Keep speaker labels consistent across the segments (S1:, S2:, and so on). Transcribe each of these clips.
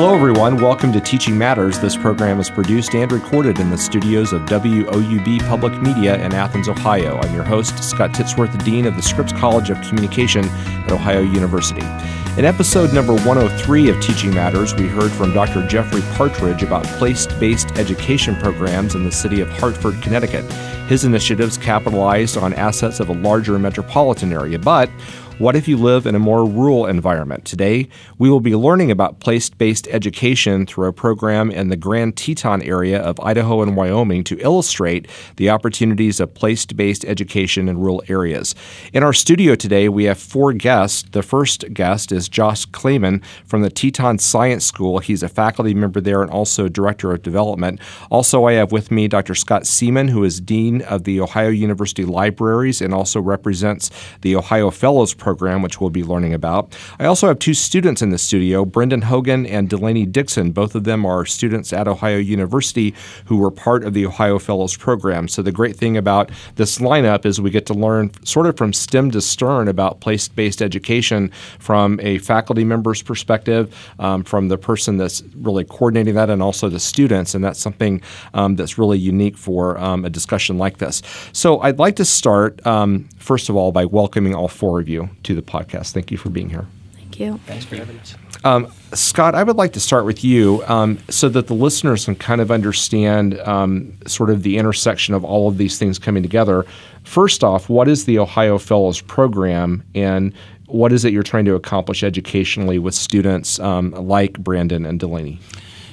S1: Hello, everyone. Welcome to Teaching Matters. This program is produced and recorded in the studios of WOUB Public Media in Athens, Ohio. I'm your host, Scott Titsworth, Dean of the Scripps College of Communication at Ohio University. In episode number 103 of Teaching Matters, we heard from Dr. Jeffrey Partridge about place based education programs in the city of Hartford, Connecticut. His initiatives capitalized on assets of a larger metropolitan area, but what if you live in a more rural environment? Today, we will be learning about place based education through a program in the Grand Teton area of Idaho and Wyoming to illustrate the opportunities of place based education in rural areas. In our studio today, we have four guests. The first guest is Josh Kleyman from the Teton Science School. He's a faculty member there and also Director of Development. Also, I have with me Dr. Scott Seaman, who is Dean of the Ohio University Libraries and also represents the Ohio Fellows Program program, which we'll be learning about. I also have two students in the studio, Brendan Hogan and Delaney Dixon. Both of them are students at Ohio University who were part of the Ohio Fellows program. So the great thing about this lineup is we get to learn sort of from stem to stern about place-based education from a faculty member's perspective, um, from the person that's really coordinating that, and also the students. And that's something um, that's really unique for um, a discussion like this. So I'd like to start, um, first of all, by welcoming all four of you to the podcast. Thank you for being here.
S2: Thank you.
S3: Thanks for having us.
S1: Um, Scott, I would like to start with you um, so that the listeners can kind of understand um, sort of the intersection of all of these things coming together. First off, what is the Ohio Fellows Program and what is it you're trying to accomplish educationally with students um, like Brandan and Delaney?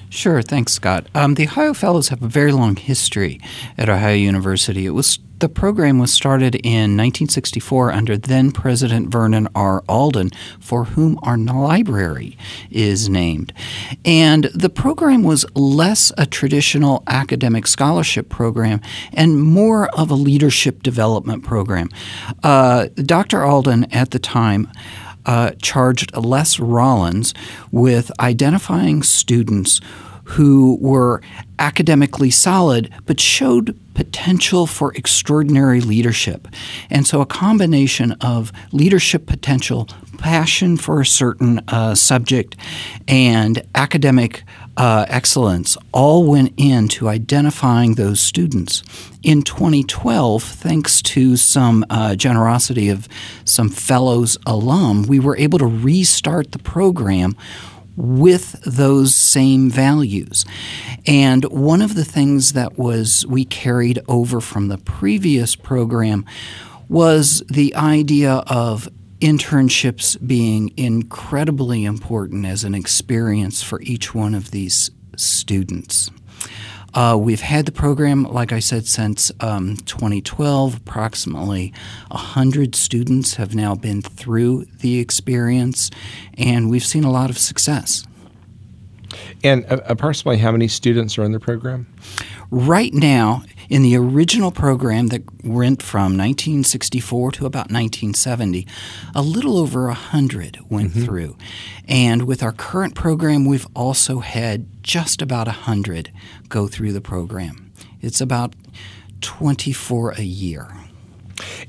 S4: Sure, thanks, Scott. Um, the Ohio Fellows have a very long history at Ohio University. It was the program was started in 1964 under then President Vernon R. Alden, for whom our library is named. And the program was less a traditional academic scholarship program and more of a leadership development program. Uh, Dr. Alden at the time uh, charged Les Rollins with identifying students who were academically solid but showed potential for extraordinary leadership. And so a combination of leadership potential, passion for a certain uh, subject, and academic uh, excellence all went into identifying those students. In 2012, thanks to some uh, generosity of some fellows alum, we were able to restart the program with those same values. And one of the things that was we carried over from the previous program was the idea of internships being incredibly important as an experience for each one of these students. Uh, we've had the program, like I said, since um, 2012. Approximately 100 students have now been through the experience, and we've seen a lot of success.
S1: And approximately how many students are in the program?
S4: Right now, in the original program that went from 1964 to about 1970, a little over 100 went mm-hmm. through. And with our current program, we've also had just about 100 go through the program. It's about 24 a year.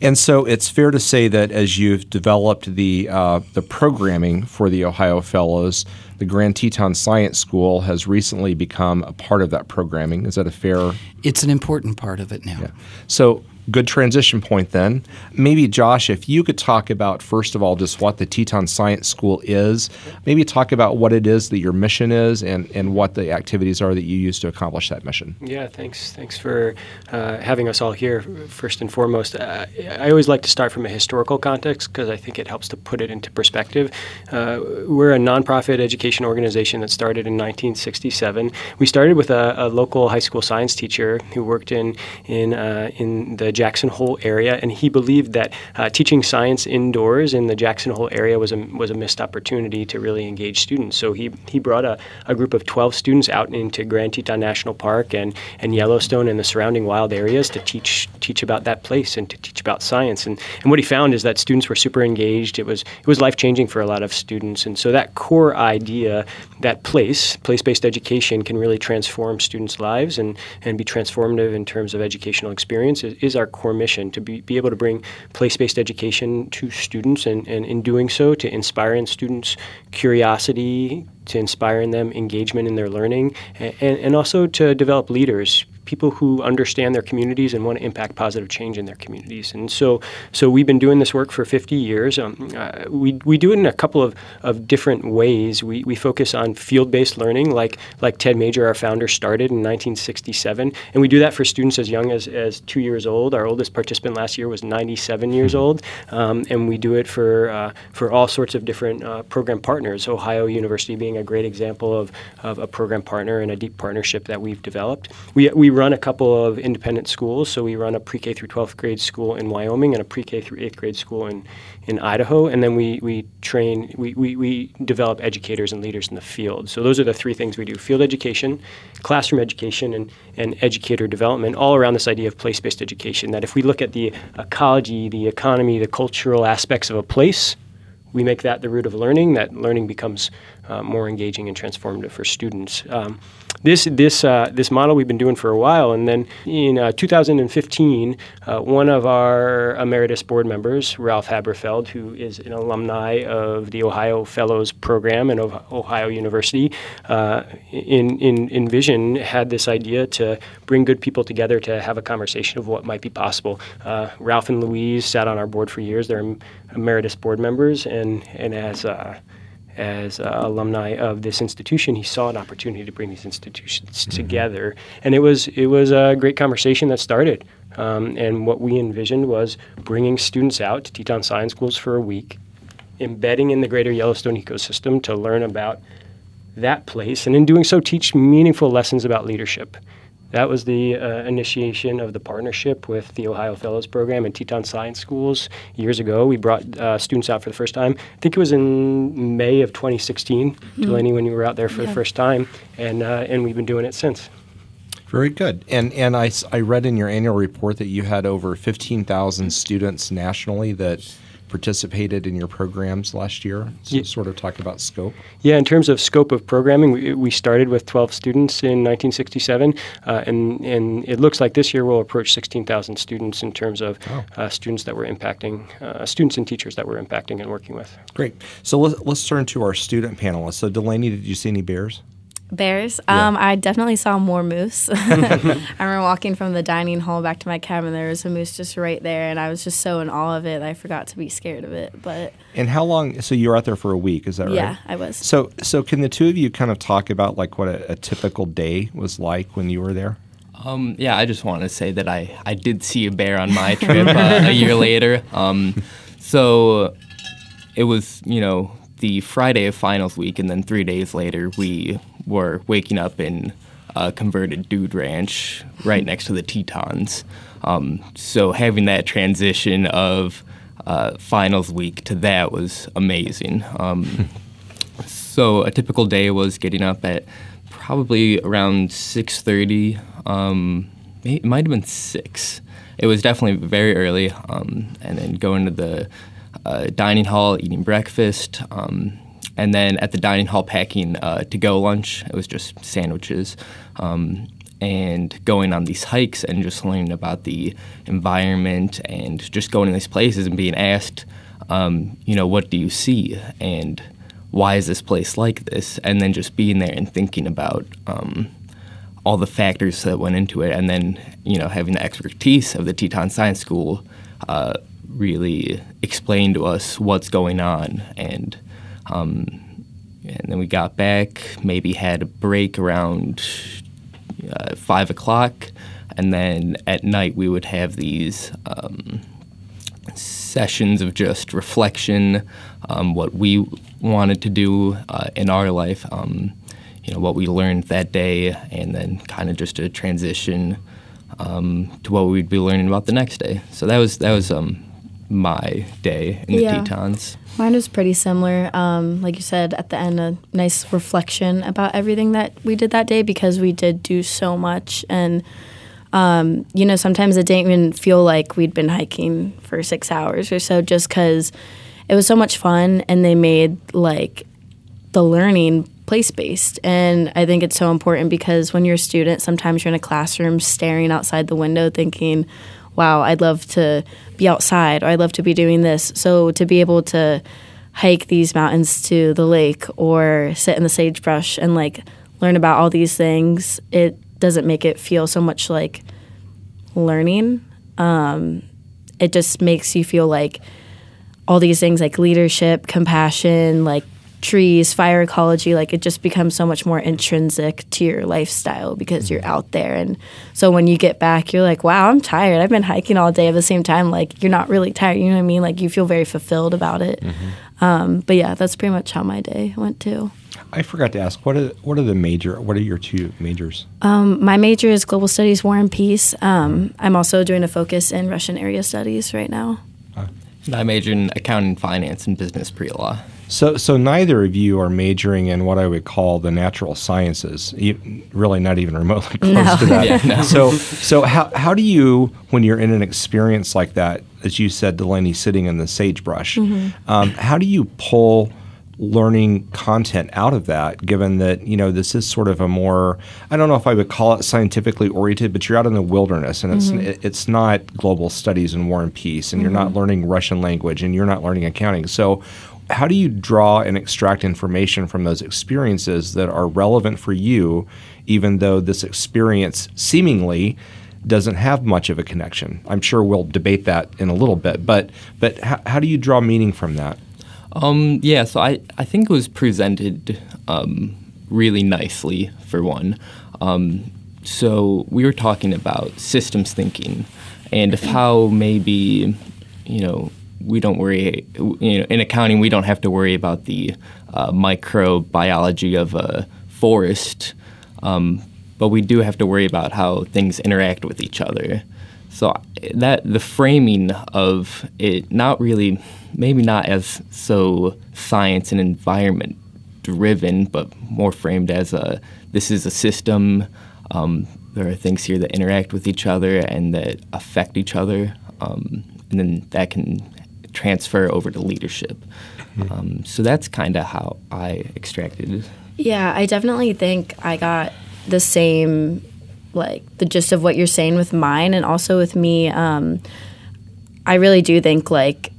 S1: And so it's fair to say that as you've developed the uh, the programming for the Ohio Fellows, the Grand Teton Science School has recently become a part of that programming. Is that a fair?
S4: It's an important part of it now.
S1: Yeah. So good transition point then. Maybe, Josh, if you could talk about, first of all, just what the Teton Science School is, maybe talk about what it is that your mission is and, and what the activities are that you use to accomplish that mission.
S3: Yeah, thanks. Thanks for uh, having us all here, first and foremost. Uh, I always like to start from a historical context because I think it helps to put it into perspective. Uh, we're a nonprofit education organization that started in 1967. We started with a, a local high school science teacher who worked in, in, uh, in the Jackson Hole area, and he believed that uh, teaching science indoors in the Jackson Hole area was a was a missed opportunity to really engage students. So he he brought a, a group of 12 students out into Grand Teton National Park and and Yellowstone and the surrounding wild areas to teach teach about that place and to teach about science. And and what he found is that students were super engaged. It was it was life changing for a lot of students. And so that core idea, that place place based education can really transform students' lives and and be transformative in terms of educational experience is, is our core mission to be, be able to bring place based education to students and, and in doing so to inspire in students curiosity, to inspire in them engagement in their learning, and, and also to develop leaders, people who understand their communities and want to impact positive change in their communities. And so, so we've been doing this work for 50 years. Um, uh, we, we do it in a couple of, of different ways. We, we focus on field-based learning, like like Ted Major, our founder, started in 1967, and we do that for students as young as, as two years old. Our oldest participant last year was 97 years hmm. old, um, and we do it for uh, for all sorts of different uh, program partners. Ohio University being a great example of, of a program partner and a deep partnership that we've developed. We we run a couple of independent schools. So we run a pre-K through 12th grade school in Wyoming and a pre-K through 8th grade school in, in Idaho. And then we, we train, we, we, we develop educators and leaders in the field. So those are the three things we do, field education, classroom education, and, and educator development, all around this idea of place-based education, that if we look at the ecology, the economy, the cultural aspects of a place, we make that the root of learning, that learning becomes uh, more engaging and transformative for students. Um, this this uh, this model we've been doing for a while, and then in uh, 2015, uh, one of our emeritus board members, Ralph Haberfeld, who is an alumni of the Ohio Fellows Program and Ohio University, uh, in, in Envision had this idea to bring good people together to have a conversation of what might be possible. Uh, Ralph and Louise sat on our board for years; they're emeritus board members, and and as as uh, alumni of this institution, he saw an opportunity to bring these institutions mm-hmm. together, and it was it was a great conversation that started. Um, and what we envisioned was bringing students out to Teton Science Schools for a week, embedding in the greater Yellowstone ecosystem to learn about that place, and in doing so, teach meaningful lessons about leadership that was the uh, initiation of the partnership with the Ohio Fellows Program and Teton Science Schools years ago. We brought uh, students out for the first time. I think it was in May of 2016, mm-hmm. Delaney, when you were out there for yeah. the first time, and uh, and we've been doing it since.
S1: Very good. And and I, I read in your annual report that you had over 15,000 students nationally that participated in your programs last year? So yeah. Sort of talk about scope.
S3: Yeah, in terms of scope of programming, we, we started with 12 students in 1967, uh, and and it looks like this year we'll approach 16,000 students in terms of oh. uh, students that we're impacting, uh, students and teachers that we're impacting and working with.
S1: Great. So let's let's turn to our student panelists. So Delaney, did you see any bears?
S2: Bears. Yeah. Um, I definitely saw more moose. I remember walking from the dining hall back to my cabin. There was a moose just right there, and I was just so in awe of it. I forgot to be scared of it. But
S1: and how long? So you were out there for a week, is that right?
S2: Yeah, I was.
S1: So so can the two of you kind of talk about like what a, a typical day was like when you were there?
S5: Um, yeah, I just want to say that I, I did see a bear on my trip uh, a year later. Um, so it was, you know, the Friday of finals week, and then three days later, we were waking up in a converted dude ranch right next to the Tetons. Um, so having that transition of uh, finals week to that was amazing. Um, so a typical day was getting up at probably around 6.30. Um, it might have been 6. It was definitely very early. Um, and then going to the uh, dining hall, eating breakfast, um, and then at the dining hall packing uh, to go lunch. It was just sandwiches. Um, and going on these hikes and just learning about the environment and just going to these places and being asked, um, you know, what do you see and why is this place like this? And then just being there and thinking about um, all the factors that went into it, and then you know having the expertise of the Teton Science School uh, really explain to us what's going on and um, and then we got back, maybe had a break around uh, five o'clock, and then at night we would have these um, sessions of just reflection, um, what we wanted to do uh, in our life, um, you know, what we learned that day, and then kind of just a transition um, to what we'd be learning about the next day. So that was that was um, my day in the yeah. Tetons.
S2: Mine was pretty similar. Um, like you said, at the end, a nice reflection about everything that we did that day because we did do so much. And, um, you know, sometimes it didn't even feel like we'd been hiking for six hours or so just because it was so much fun and they made like the learning place based. And I think it's so important because when you're a student, sometimes you're in a classroom staring outside the window thinking, wow, I'd love to be outside or I'd love to be doing this. So to be able to hike these mountains to the lake or sit in the sagebrush and like learn about all these things, it doesn't make it feel so much like learning. Um, it just makes you feel like all these things like leadership, compassion, like trees, fire ecology, like it just becomes so much more intrinsic to your lifestyle because you're out there. And so when you get back, you're like, wow, I'm tired. I've been hiking all day. At the same time, like you're not really tired. You know what I mean? Like you feel very fulfilled about it. Mm-hmm. Um, but yeah, that's pretty much how my day went too.
S1: I forgot to ask what are what are the major what are your two majors?
S2: Um, my major is global studies, war and peace. Um, I'm also doing a focus in Russian area studies right now.
S5: And I major in accounting, finance, and business pre-law.
S1: So, so neither of you are majoring in what I would call the natural sciences. really, not even remotely close
S2: no.
S1: to that.
S5: yeah, no.
S1: So, so how how do you, when you're in an experience like that, as you said, Delaney, sitting in the sagebrush, mm-hmm. um, how do you pull learning content out of that given that you know this is sort of a more i don't know if i would call it scientifically oriented but you're out in the wilderness and mm-hmm. it's it's not global studies and war and peace and mm-hmm. you're not mm-hmm. learning russian language and you're not learning accounting so how do you draw and extract information from those experiences that are relevant for you even though this experience seemingly doesn't have much of a connection i'm sure we'll debate that in a little bit but but how, how do you draw meaning from that
S5: um, yeah, so I, I think it was presented um, really nicely, for one. Um, so we were talking about systems thinking and of how maybe, you know, we don't worry, you know, in accounting, we don't have to worry about the uh, microbiology of a forest, um, but we do have to worry about how things interact with each other. So that the framing of it, not really maybe not as so science and environment driven, but more framed as a this is a system. Um, there are things here that interact with each other and that affect each other, um, and then that can transfer over to leadership. Um, so that's kind of how I extracted.
S2: Yeah, I definitely think I got the same, like the gist of what you're saying with mine, and also with me. Um, I really do think like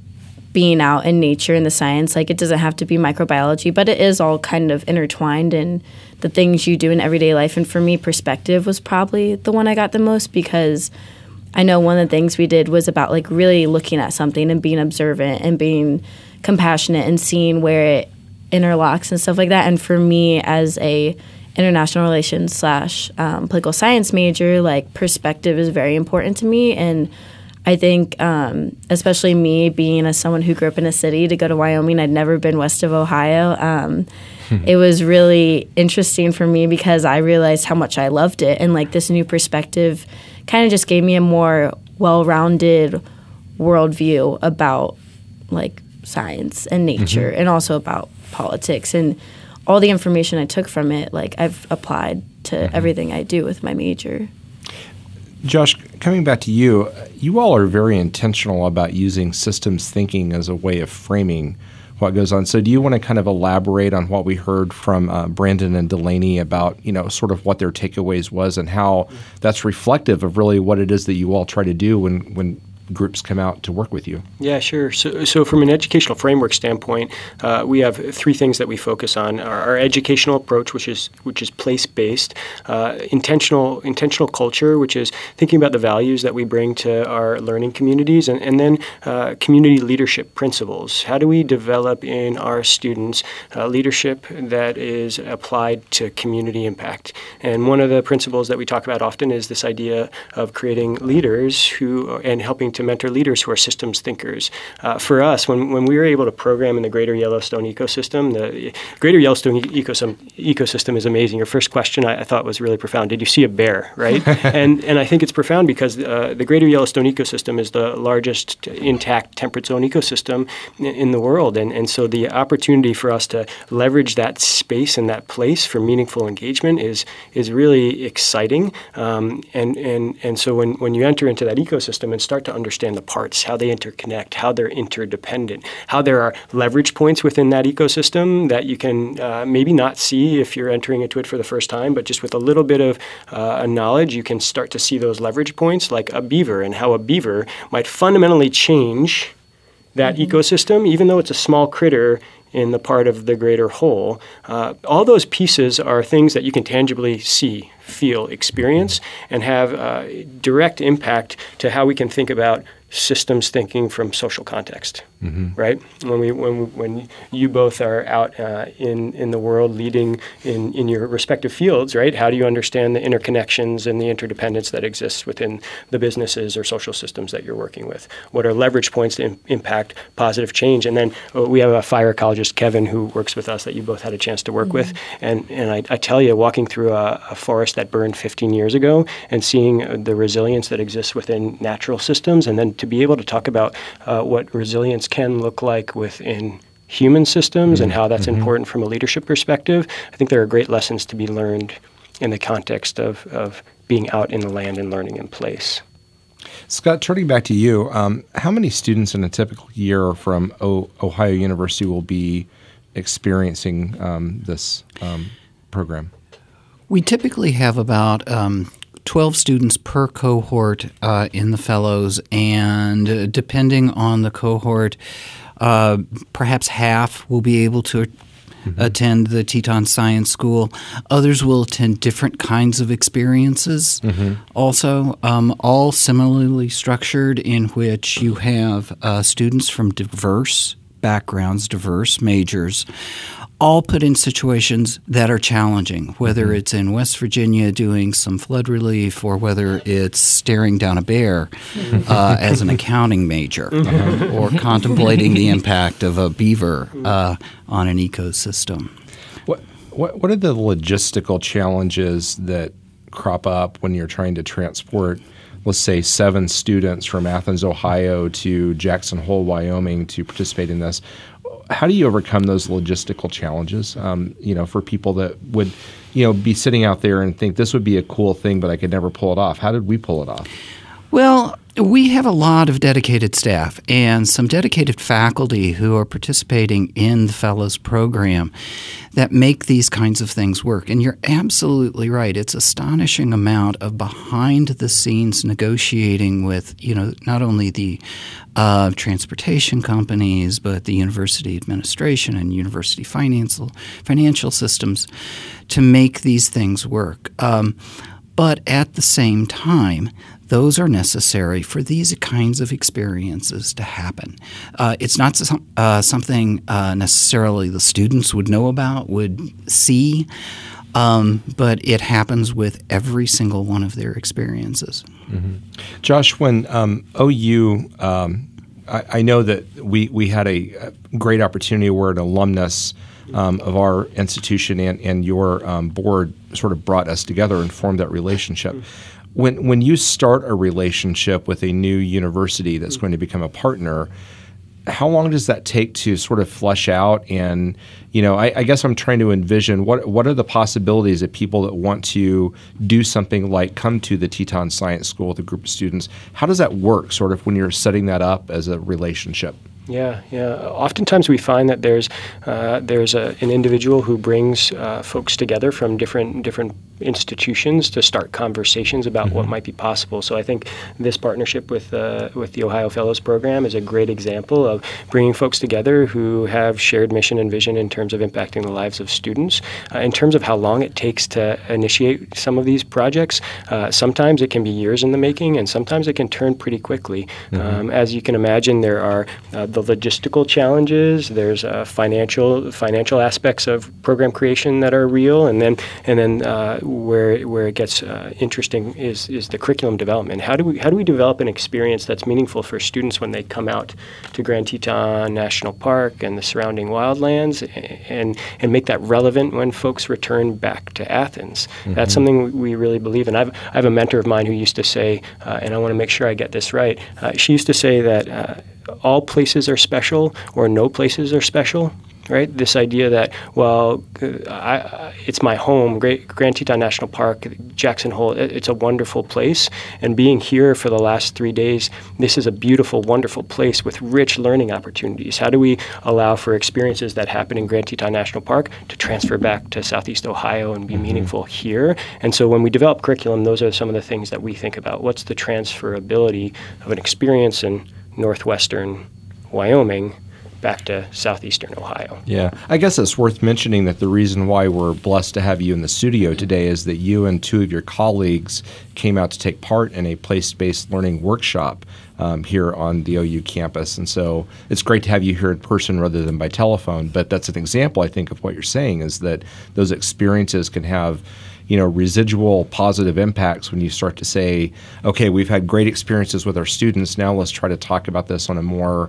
S2: being out in nature and the science like it doesn't have to be microbiology but it is all kind of intertwined in the things you do in everyday life and for me perspective was probably the one i got the most because i know one of the things we did was about like really looking at something and being observant and being compassionate and seeing where it interlocks and stuff like that and for me as a international relations slash um, political science major like perspective is very important to me and I think, um, especially me being as someone who grew up in a city, to go to Wyoming, I'd never been west of Ohio. Um, it was really interesting for me because I realized how much I loved it, and like this new perspective, kind of just gave me a more well-rounded worldview about like science and nature, mm-hmm. and also about politics and all the information I took from it. Like I've applied to mm-hmm. everything I do with my major.
S1: Josh, coming back to you, you all are very intentional about using systems thinking as a way of framing what goes on. So, do you want to kind of elaborate on what we heard from uh, Brandan and Delaney about, you know, sort of what their takeaways was and how that's reflective of really what it is that you all try to do when when groups come out to work with you?
S3: Yeah, sure. So, so from an educational framework standpoint, uh, we have three things that we focus on: our, our educational approach, which is which is place based, uh, intentional intentional culture, which is thinking about the values that we bring to our learning communities, and, and then uh, community leadership principles. How do we develop in our students uh, leadership that is applied to community impact? And one of the principles that we talk about often is this idea of creating leaders who and helping to to mentor leaders who are systems thinkers. Uh, for us, when, when we were able to program in the Greater Yellowstone ecosystem, the Greater Yellowstone ecosystem, ecosystem is amazing. Your first question I, I thought was really profound. Did you see a bear, right? and, and I think it's profound because uh, the Greater Yellowstone ecosystem is the largest intact temperate zone ecosystem in, in the world. And, and so the opportunity for us to leverage that space and that place for meaningful engagement is, is really exciting. Um, and, and, and so when, when you enter into that ecosystem and start to understand understand the parts, how they interconnect, how they're interdependent, how there are leverage points within that ecosystem that you can uh, maybe not see if you're entering into it for the first time, but just with a little bit of uh, knowledge, you can start to see those leverage points like a beaver and how a beaver might fundamentally change that mm-hmm. ecosystem, even though it's a small critter in the part of the greater whole. Uh, all those pieces are things that you can tangibly see, feel, experience, and have uh, direct impact to how we can think about systems thinking from social context, mm-hmm. right? When we when when you both are out uh, in in the world leading in in your respective fields, right? How do you understand the interconnections and the interdependence that exists within the businesses or social systems that you're working with? What are leverage points to Im- impact positive change? And then uh, we have a fire ecologist, Kevin, who works with us that you both had a chance to work mm-hmm. with, and and I, I, tell you, walking through a, a, forest that burned 15 years ago and seeing the resilience that exists within natural systems, and then to be able to talk about uh, what resilience can look like within human systems mm-hmm. and how that's mm-hmm. important from a leadership perspective, I think there are great lessons to be learned in the context of, of being out in the land and learning in place.
S1: Scott, turning back to you, um, how many students in a typical year from o- Ohio University will be experiencing um, this um, program?
S4: We typically have about um, 12 students per cohort uh, in the fellows, and uh, depending on the cohort, uh, perhaps half will be able to mm-hmm. attend the Teton Science School. Others will attend different kinds of experiences, mm-hmm. also, um, all similarly structured, in which you have uh, students from diverse backgrounds, diverse majors, all put in situations that are challenging, whether mm-hmm. it's in West Virginia doing some flood relief or whether it's staring down a bear mm-hmm. uh, as an accounting major mm-hmm. or contemplating the impact of a beaver uh, on an ecosystem.
S1: What, what, what are the logistical challenges that crop up when you're trying to transport? Let's say seven students from Athens, Ohio to Jackson Hole, Wyoming to participate in this how do you overcome those logistical challenges? Um, you know, for people that would, you know, be sitting out there and think this would be a cool thing, but I could never pull it off. How did we pull it off?
S4: Well, we have a lot of dedicated staff and some dedicated faculty who are participating in the Fellows program that make these kinds of things work. And you're absolutely right. It's astonishing amount of behind the scenes negotiating with, you know, not only the uh, transportation companies, but the university administration and university financial financial systems to make these things work. Um, but at the same time, those are necessary for these kinds of experiences to happen. Uh, it's not some, uh, something uh, necessarily the students would know about, would see, um, but it happens with every single one of their experiences.
S1: Mm-hmm. Josh, when um, OU, um, I, I, know that we, we had a, a great opportunity where an alumnus um, of our institution and, and your um, board sort of brought us together and formed that relationship. Mm-hmm when when you start a relationship with a new university that's going to become a partner, how long does that take to sort of flesh out? And you know, I, I, guess I'm trying to envision what what are the possibilities of people that want to do something like come to the Teton Science School with a group of students. How does that work? Sort of when you're setting that up as a relationship.
S3: Yeah, yeah. Oftentimes we find that there's uh, there's a, an individual who brings uh, folks together from different different institutions to start conversations about mm-hmm. what might be possible. So I think this partnership with uh, with the Ohio Fellows Program is a great example of bringing folks together who have shared mission and vision in terms of impacting the lives of students. Uh, in terms of how long it takes to initiate some of these projects, uh, sometimes it can be years in the making, and sometimes it can turn pretty quickly. Mm-hmm. Um, as you can imagine, there are uh, the logistical challenges. There's uh, financial financial aspects of program creation that are real, and then and then uh, where where it gets uh, interesting is is the curriculum development. How do we how do we develop an experience that's meaningful for students when they come out to Grand Teton National Park and the surrounding wildlands, and and make that relevant when folks return back to Athens? Mm-hmm. That's something we really believe in. I've I have a mentor of mine who used to say, uh, and I want to make sure I get this right. Uh, she used to say that uh, all places are special or no places are special right? This idea that, well, I, it's my home, Great, Grand Teton National Park, Jackson Hole, it, it's a wonderful place. And being here for the last three days, this is a beautiful, wonderful place with rich learning opportunities. How do we allow for experiences that happen in Grand Teton National Park to transfer back to Southeast Ohio and be mm-hmm. meaningful here? And so when we develop curriculum, those are some of the things that we think about. What's the transferability of an experience in Northwestern Wyoming back to southeastern Ohio.
S1: Yeah, I guess it's worth mentioning that the reason why we're blessed to have you in the studio today is that you and two of your colleagues came out to take part in a place based learning workshop. Um, here on the OU campus. And so it's great to have you here in person rather than by telephone. But that's an example, I think, of what you're saying is that those experiences can have you know residual positive impacts when you start to say okay we've had great experiences with our students. Now let's try to talk about this on a more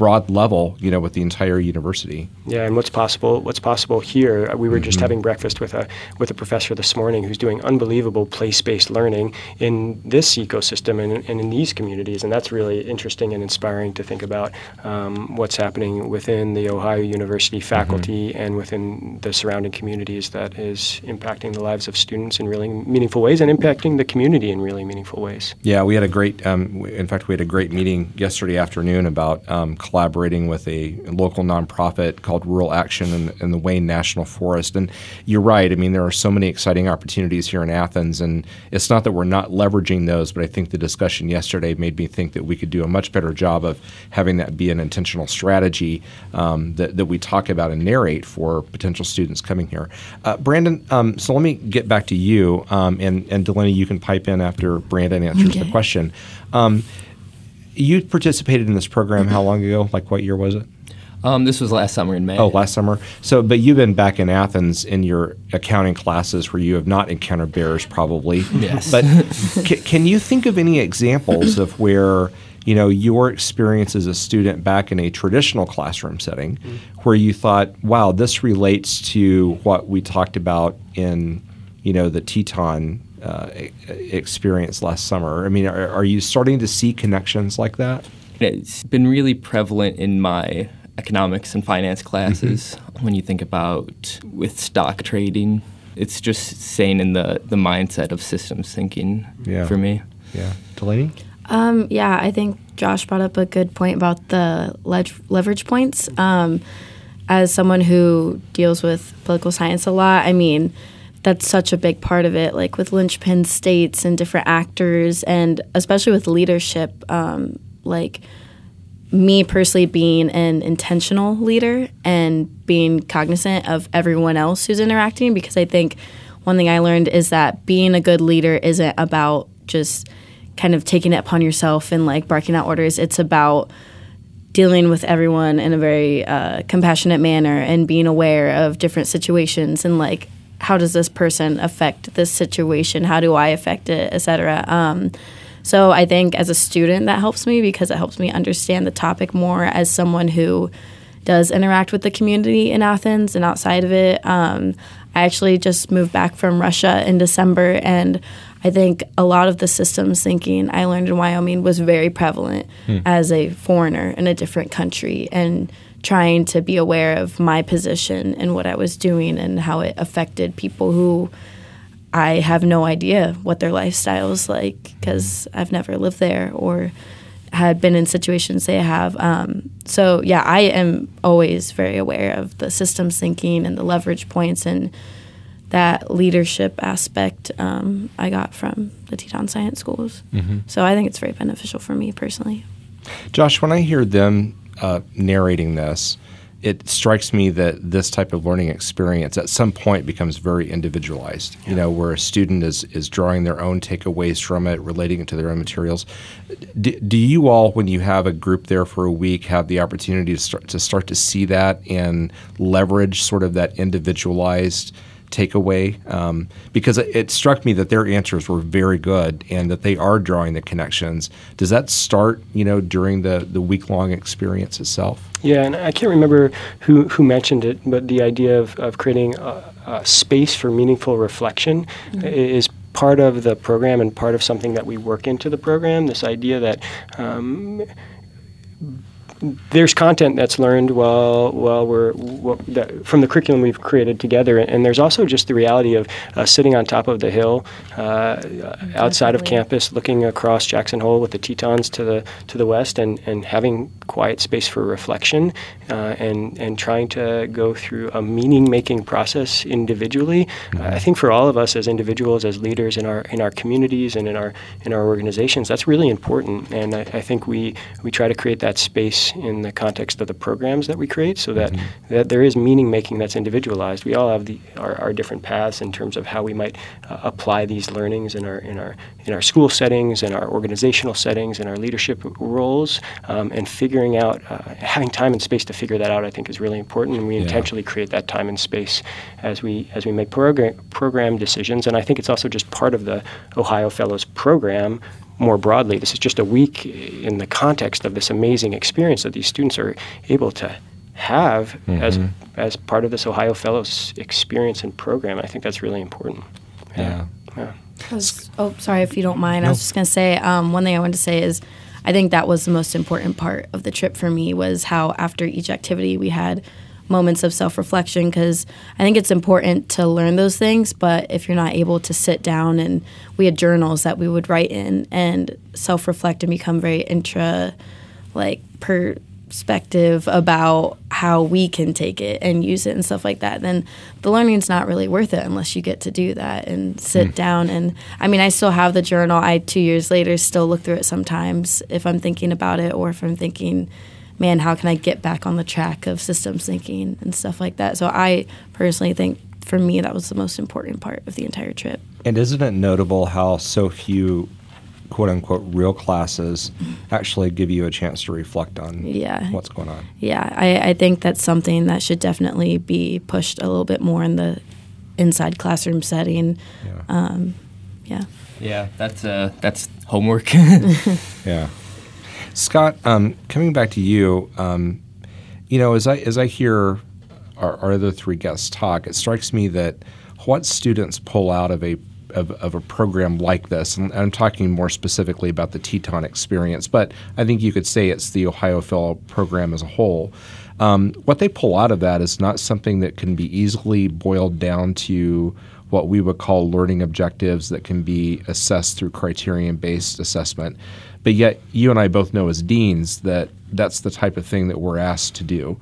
S1: broad level, you know, with the entire university.
S3: Yeah, and what's possible? What's possible here? We were mm-hmm. just having breakfast with a with a professor this morning who's doing unbelievable place-based learning in this ecosystem and, and in these communities, and that's really interesting and inspiring to think about um, what's happening within the Ohio University mm-hmm. faculty mm-hmm. and within the surrounding communities that is impacting the lives of students in really meaningful ways and impacting the community in really meaningful ways.
S1: Yeah, we had a great. Um, in fact, we had a great meeting yesterday afternoon about. Um, collaborating with a local nonprofit called Rural Action in, in, the Wayne National Forest. And you're right. I mean, there are so many exciting opportunities here in Athens, and it's not that we're not leveraging those, but I think the discussion yesterday made me think that we could do a much better job of having that be an intentional strategy um, that, that we talk about and narrate for potential students coming here. Uh, Brandan, um, so let me get back to you, um, and, and Delaney, you can pipe in after Brandan answers okay. the question. Um, you participated in this program how long ago? Like what year was it?
S5: Um, this was last summer in May.
S1: Oh, last summer. So, but you've been back in Athens in your accounting classes where you have not encountered bears, probably.
S5: Yes.
S1: But c- can you think of any examples of where you know your experience as a student back in a traditional classroom setting, mm-hmm. where you thought, "Wow, this relates to what we talked about in you know the Teton uh, experience last summer? I mean, are, are, you starting to see connections like that?
S5: It's been really prevalent in my economics and finance classes mm-hmm. when you think about with stock trading. It's just staying in the, the mindset of systems thinking yeah. for me.
S1: Yeah. Delaney?
S2: Um, yeah, I think Josh brought up a good point about the leverage points. Um, as someone who deals with political science a lot, I mean, that's such a big part of it, like with linchpin states and different actors, and especially with leadership. Um, like me personally being an intentional leader and being cognizant of everyone else who's interacting, because I think one thing I learned is that being a good leader isn't about just kind of taking it upon yourself and like barking out orders. It's about dealing with everyone in a very uh, compassionate manner and being aware of different situations and like how does this person affect this situation? How do I affect it, etc. Um, so I think as a student that helps me because it helps me understand the topic more as someone who does interact with the community in Athens and outside of it. Um, I actually just moved back from Russia in December, and I think a lot of the systems thinking I learned in Wyoming was very prevalent hmm. as a foreigner in a different country and trying to be aware of my position and what I was doing and how it affected people who I have no idea what their lifestyle is like because I've never lived there or had been in situations they have. Um, so yeah, I am always very aware of the systems thinking and the leverage points and that leadership aspect um, I got from the Teton Science Schools. Mm-hmm. So I think it's very beneficial for me personally.
S1: Josh, when I hear them uh, narrating this, it strikes me that this type of learning experience at some point becomes very individualized. Yeah. You know, where a student is is drawing their own takeaways from it, relating it to their own materials. Do, do you all, when you have a group there for a week, have the opportunity to start to start to see that and leverage sort of that individualized? Takeaway um, because it, it, struck me that their answers were very good and that they are drawing the connections. Does that start, you know, during the, the week long experience itself?
S3: Yeah, and I can't remember who, who mentioned it, but the idea of, of creating a, a space for meaningful reflection mm-hmm. is part of the program and part of something that we work into the program. This idea that um, there's content that's learned while while we're that, from the curriculum we've created together, and there's also just the reality of uh, sitting on top of the hill uh, outside of campus, looking across Jackson Hole with the Tetons to the to the west, and, and having quiet space for reflection, uh, and and trying to go through a meaning making process individually. Mm-hmm. I think for all of us as individuals, as leaders in our in our communities and in our in our organizations, that's really important, and I, I think we we try to create that space in the context of the programs that we create so that, mm-hmm. that there is meaning making that's individualized. We all have the, our, our different paths in terms of how we might uh, apply these learnings in our, in, our, in our school settings, in our organizational settings, in our leadership roles, um, and figuring out, uh, having time and space to figure that out, I think is really important, and we yeah. intentionally create that time and space as we, as we make program, program decisions. And I think it's also just part of the Ohio Fellows program more broadly. This is just a week in the context of this amazing experience that these students are able to have mm-hmm. as as part of this Ohio Fellows experience and program. I think that's really important.
S1: Yeah.
S2: yeah. Was, oh, sorry if you don't mind. No. I was just going to say um, one thing I wanted to say is I think that was the most important part of the trip for me was how after each activity we had moments of self reflection because I think it's important to learn those things. But if you're not able to sit down and we had journals that we would write in and self reflect and become very intra, like perspective about how we can take it and use it and stuff like that, then the learning's not really worth it unless you get to do that and sit mm. down. And I mean, I still have the journal. I, two years later, still look through it sometimes if I'm thinking about it or if I'm thinking, man, how can I get back on the track of systems thinking and stuff like that. So I personally think for me that was the most important part of the entire trip.
S1: And isn't it notable how so few quote unquote real classes actually give you a chance to reflect on
S2: yeah.
S1: what's going on?
S2: Yeah, I, I think that's something that should definitely be pushed a little bit more in the inside classroom setting. Yeah. Um, yeah.
S5: Yeah, that's uh, that's homework.
S1: yeah. Scott, um, coming back to you, um, you know, as I as I hear our, our, other three guests talk, it strikes me that what students pull out of a of, of a program like this, and I'm talking more specifically about the Teton experience, but I think you could say it's the Ohio Fellow program as a whole. Um, what they pull out of that is not something that can be easily boiled down to what we would call learning objectives that can be assessed through criterion based assessment. But yet, you and I both know as deans that that's the type of thing that we're asked to do.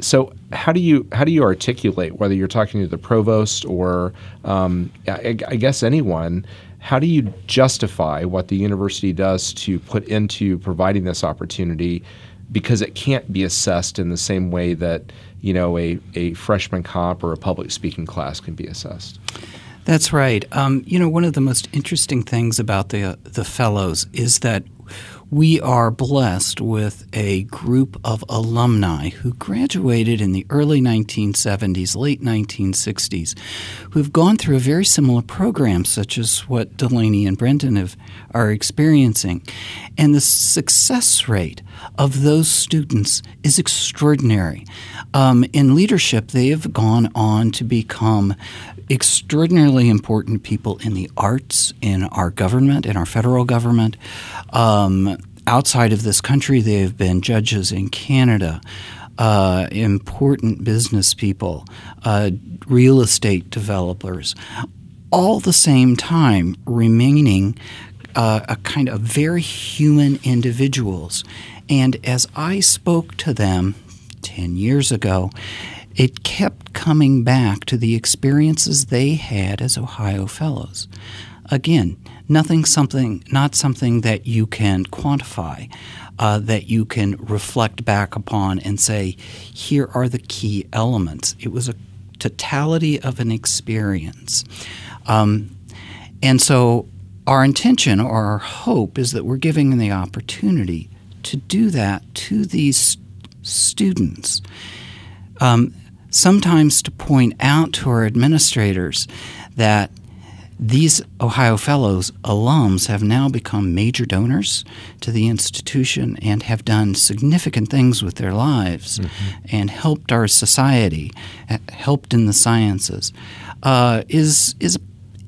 S1: So, how do you how do you articulate whether you're talking to the provost or um, I, I guess anyone? How do you justify what the university does to put into providing this opportunity? Because it can't be assessed in the same way that you know a, a freshman comp or a public speaking class can be assessed.
S4: That's right. Um, you know, one of the most interesting things about the the fellows is that we are blessed with a group of alumni who graduated in the early 1970s, late 1960s, who've gone through a very similar program, such as what Delaney and Brendan have, are experiencing. And the success rate of those students is extraordinary. Um, in leadership, they have gone on to become extraordinarily important people in the arts, in our government, in our federal government. Um, outside of this country, they have been judges in Canada. Uh, important business people, uh, real estate developers, all the same time remaining uh, a kind of very human individuals. And as I spoke to them 10 years ago, it kept coming back to the experiences they had as Ohio Fellows. Again, nothing something not something that you can quantify, uh, that you can reflect back upon and say, here are the key elements. It was a totality of an experience. Um, and so our intention or our hope is that we're giving them the opportunity to do that to these students. Um, sometimes to point out to our administrators that these Ohio Fellows alums have now become major donors to the institution and have done significant things with their lives mm-hmm. and helped our society, helped in the sciences, uh, is is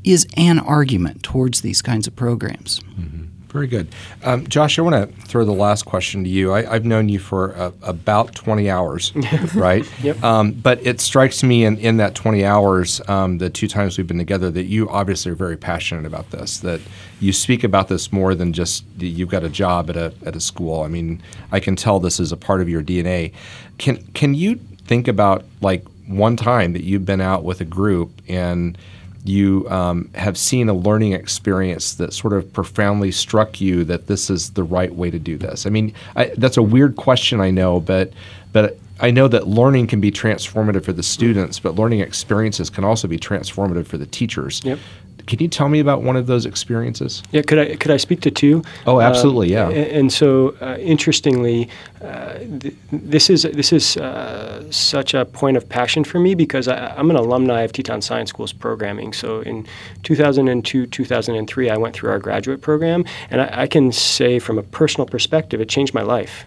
S4: is an argument towards these kinds of programs.
S1: Mm-hmm. Very good. Um, Josh, I want to throw the last question to you. I, have known you for uh, about 20 hours, right?
S3: Yep.
S1: Um, but it strikes me in, in that 20 hours, um, the two times we've been together, that you obviously are very passionate about this, that you speak about this more than just you've got a job at a, at a school. I mean, I can tell this is a part of your DNA. Can, can you think about like one time that you've been out with a group and – you um, have seen a learning experience that sort of profoundly struck you that this is the right way to do this? I mean, I, that's a weird question, I know, but but I know that learning can be transformative for the students, but learning experiences can also be transformative for the teachers.
S3: Yep.
S1: Can you tell me about one of those experiences?
S3: Yeah, could I could I speak to two?
S1: Oh, absolutely,
S3: uh,
S1: yeah.
S3: And so, uh, interestingly, uh, th- this is this is uh, such a point of passion for me because I, am an alumni of Teton Science School's programming. So in 2002, 2003, I went through our graduate program, and I, I can say from a personal perspective, it changed my life.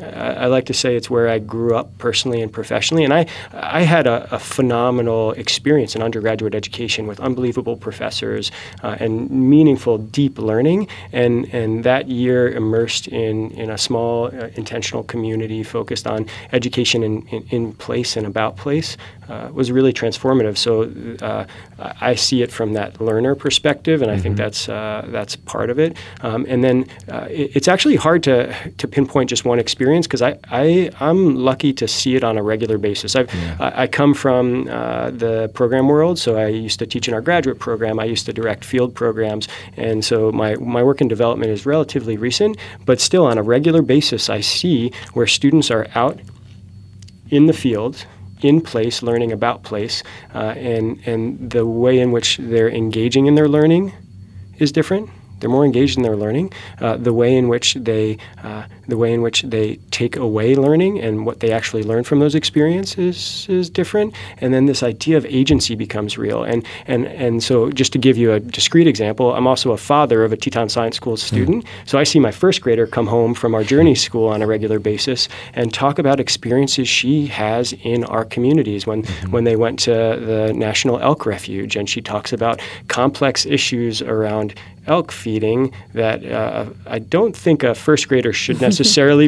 S3: I, like to say it's where I grew up personally and professionally, and I I had a, a phenomenal experience in undergraduate education with unbelievable professors uh, and meaningful, deep learning, and and that year immersed in in a small uh, intentional community focused on education in, in, in place and about place uh, was really transformative. So uh, I see it from that learner perspective, and I mm-hmm. think that's uh, that's part of it. Um, and then uh, it, it's actually hard to to pinpoint just one experience because I, I I'm lucky to see it on a regular basis. Yeah. I, I come from uh, the program world, so I used to teach in our graduate program. I used to direct field programs, and so my my work in development is relatively recent, but still on a regular basis, I see where students are out in the field in place, learning about place, uh, and and the way in which they're engaging in their learning is different. They're more engaged in their learning. Uh, the way in which they uh, the way in which they take away learning and what they actually learn from those experiences is different. And then this idea of agency becomes real. And and and so just to give you a discrete example, I'm also a father of a Teton Science School hmm. student. Mm. So I see my first grader come home from our Journey School on a regular basis and talk about experiences she has in our communities when mm-hmm. when they went to the National Elk Refuge, and she talks about complex issues around elk feeding that uh, I don't think a first grader should necessarily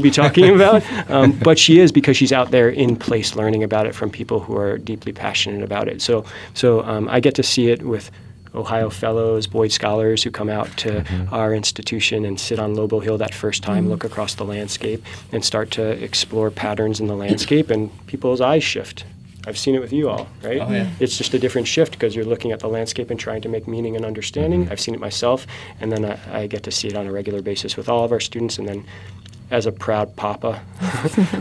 S3: be talking about, um, but she is because she's out there in place learning about it from people who are deeply passionate about it. So, so um, I get to see it with Ohio Fellows, Boyd Scholars who come out to mm-hmm. our institution and sit on Lobo Hill that first time, mm-hmm. look across the landscape, and start to explore patterns in the landscape, and people's eyes shift I've seen it with you all, right?
S5: Oh, yeah.
S3: It's just a different shift because you're looking at the landscape and trying to make meaning and understanding. Mm-hmm. I've seen it myself, and then I, I, get to see it on a regular basis with all of our students, and then as a proud papa,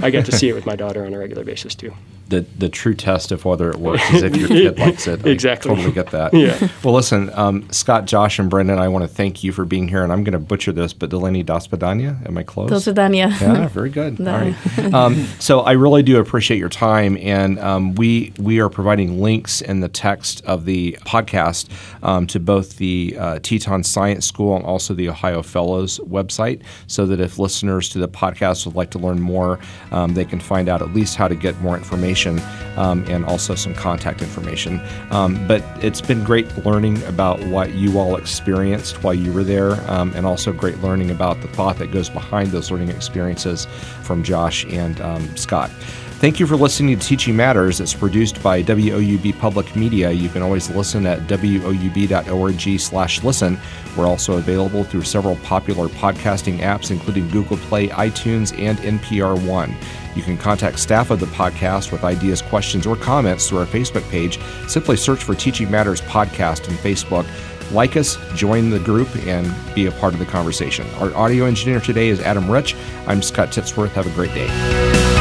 S3: I get to see it with my daughter on a regular basis too
S1: the the true test of whether it works is if your kid likes it. I
S3: exactly.
S1: totally get that.
S3: Yeah.
S1: Well, listen, um, Scott, Josh, and Brandan, I want to thank you for being here, and I'm going to butcher this, but Delaney Daspadanya, am I close?
S2: Daspadanya.
S1: Yeah, very good. no. All right. Um, so I really do appreciate your time, and um, we we are providing links in the text of the podcast um, to both the uh, Teton Science School and also the Ohio Fellows website, so that if listeners to the podcast would like to learn more, um, they can find out at least how to get more information information um, and also some contact information. Um, but it's been great learning about what you all experienced while you were there, um, and also great learning about the thought that goes behind those learning experiences from Josh and um, Scott. Thank you for listening to Teaching Matters. It's produced by WOUB Public Media. You can always listen at woub.org slash listen. We're also available through several popular podcasting apps, including Google Play, iTunes, and NPR One. You can contact staff of the podcast with ideas, questions, or comments through our Facebook page. Simply search for Teaching Matters Podcast on Facebook. Like us, join the group, and be a part of the conversation. Our audio engineer today is Adam Rich. I'm Scott Titsworth. Have a great day.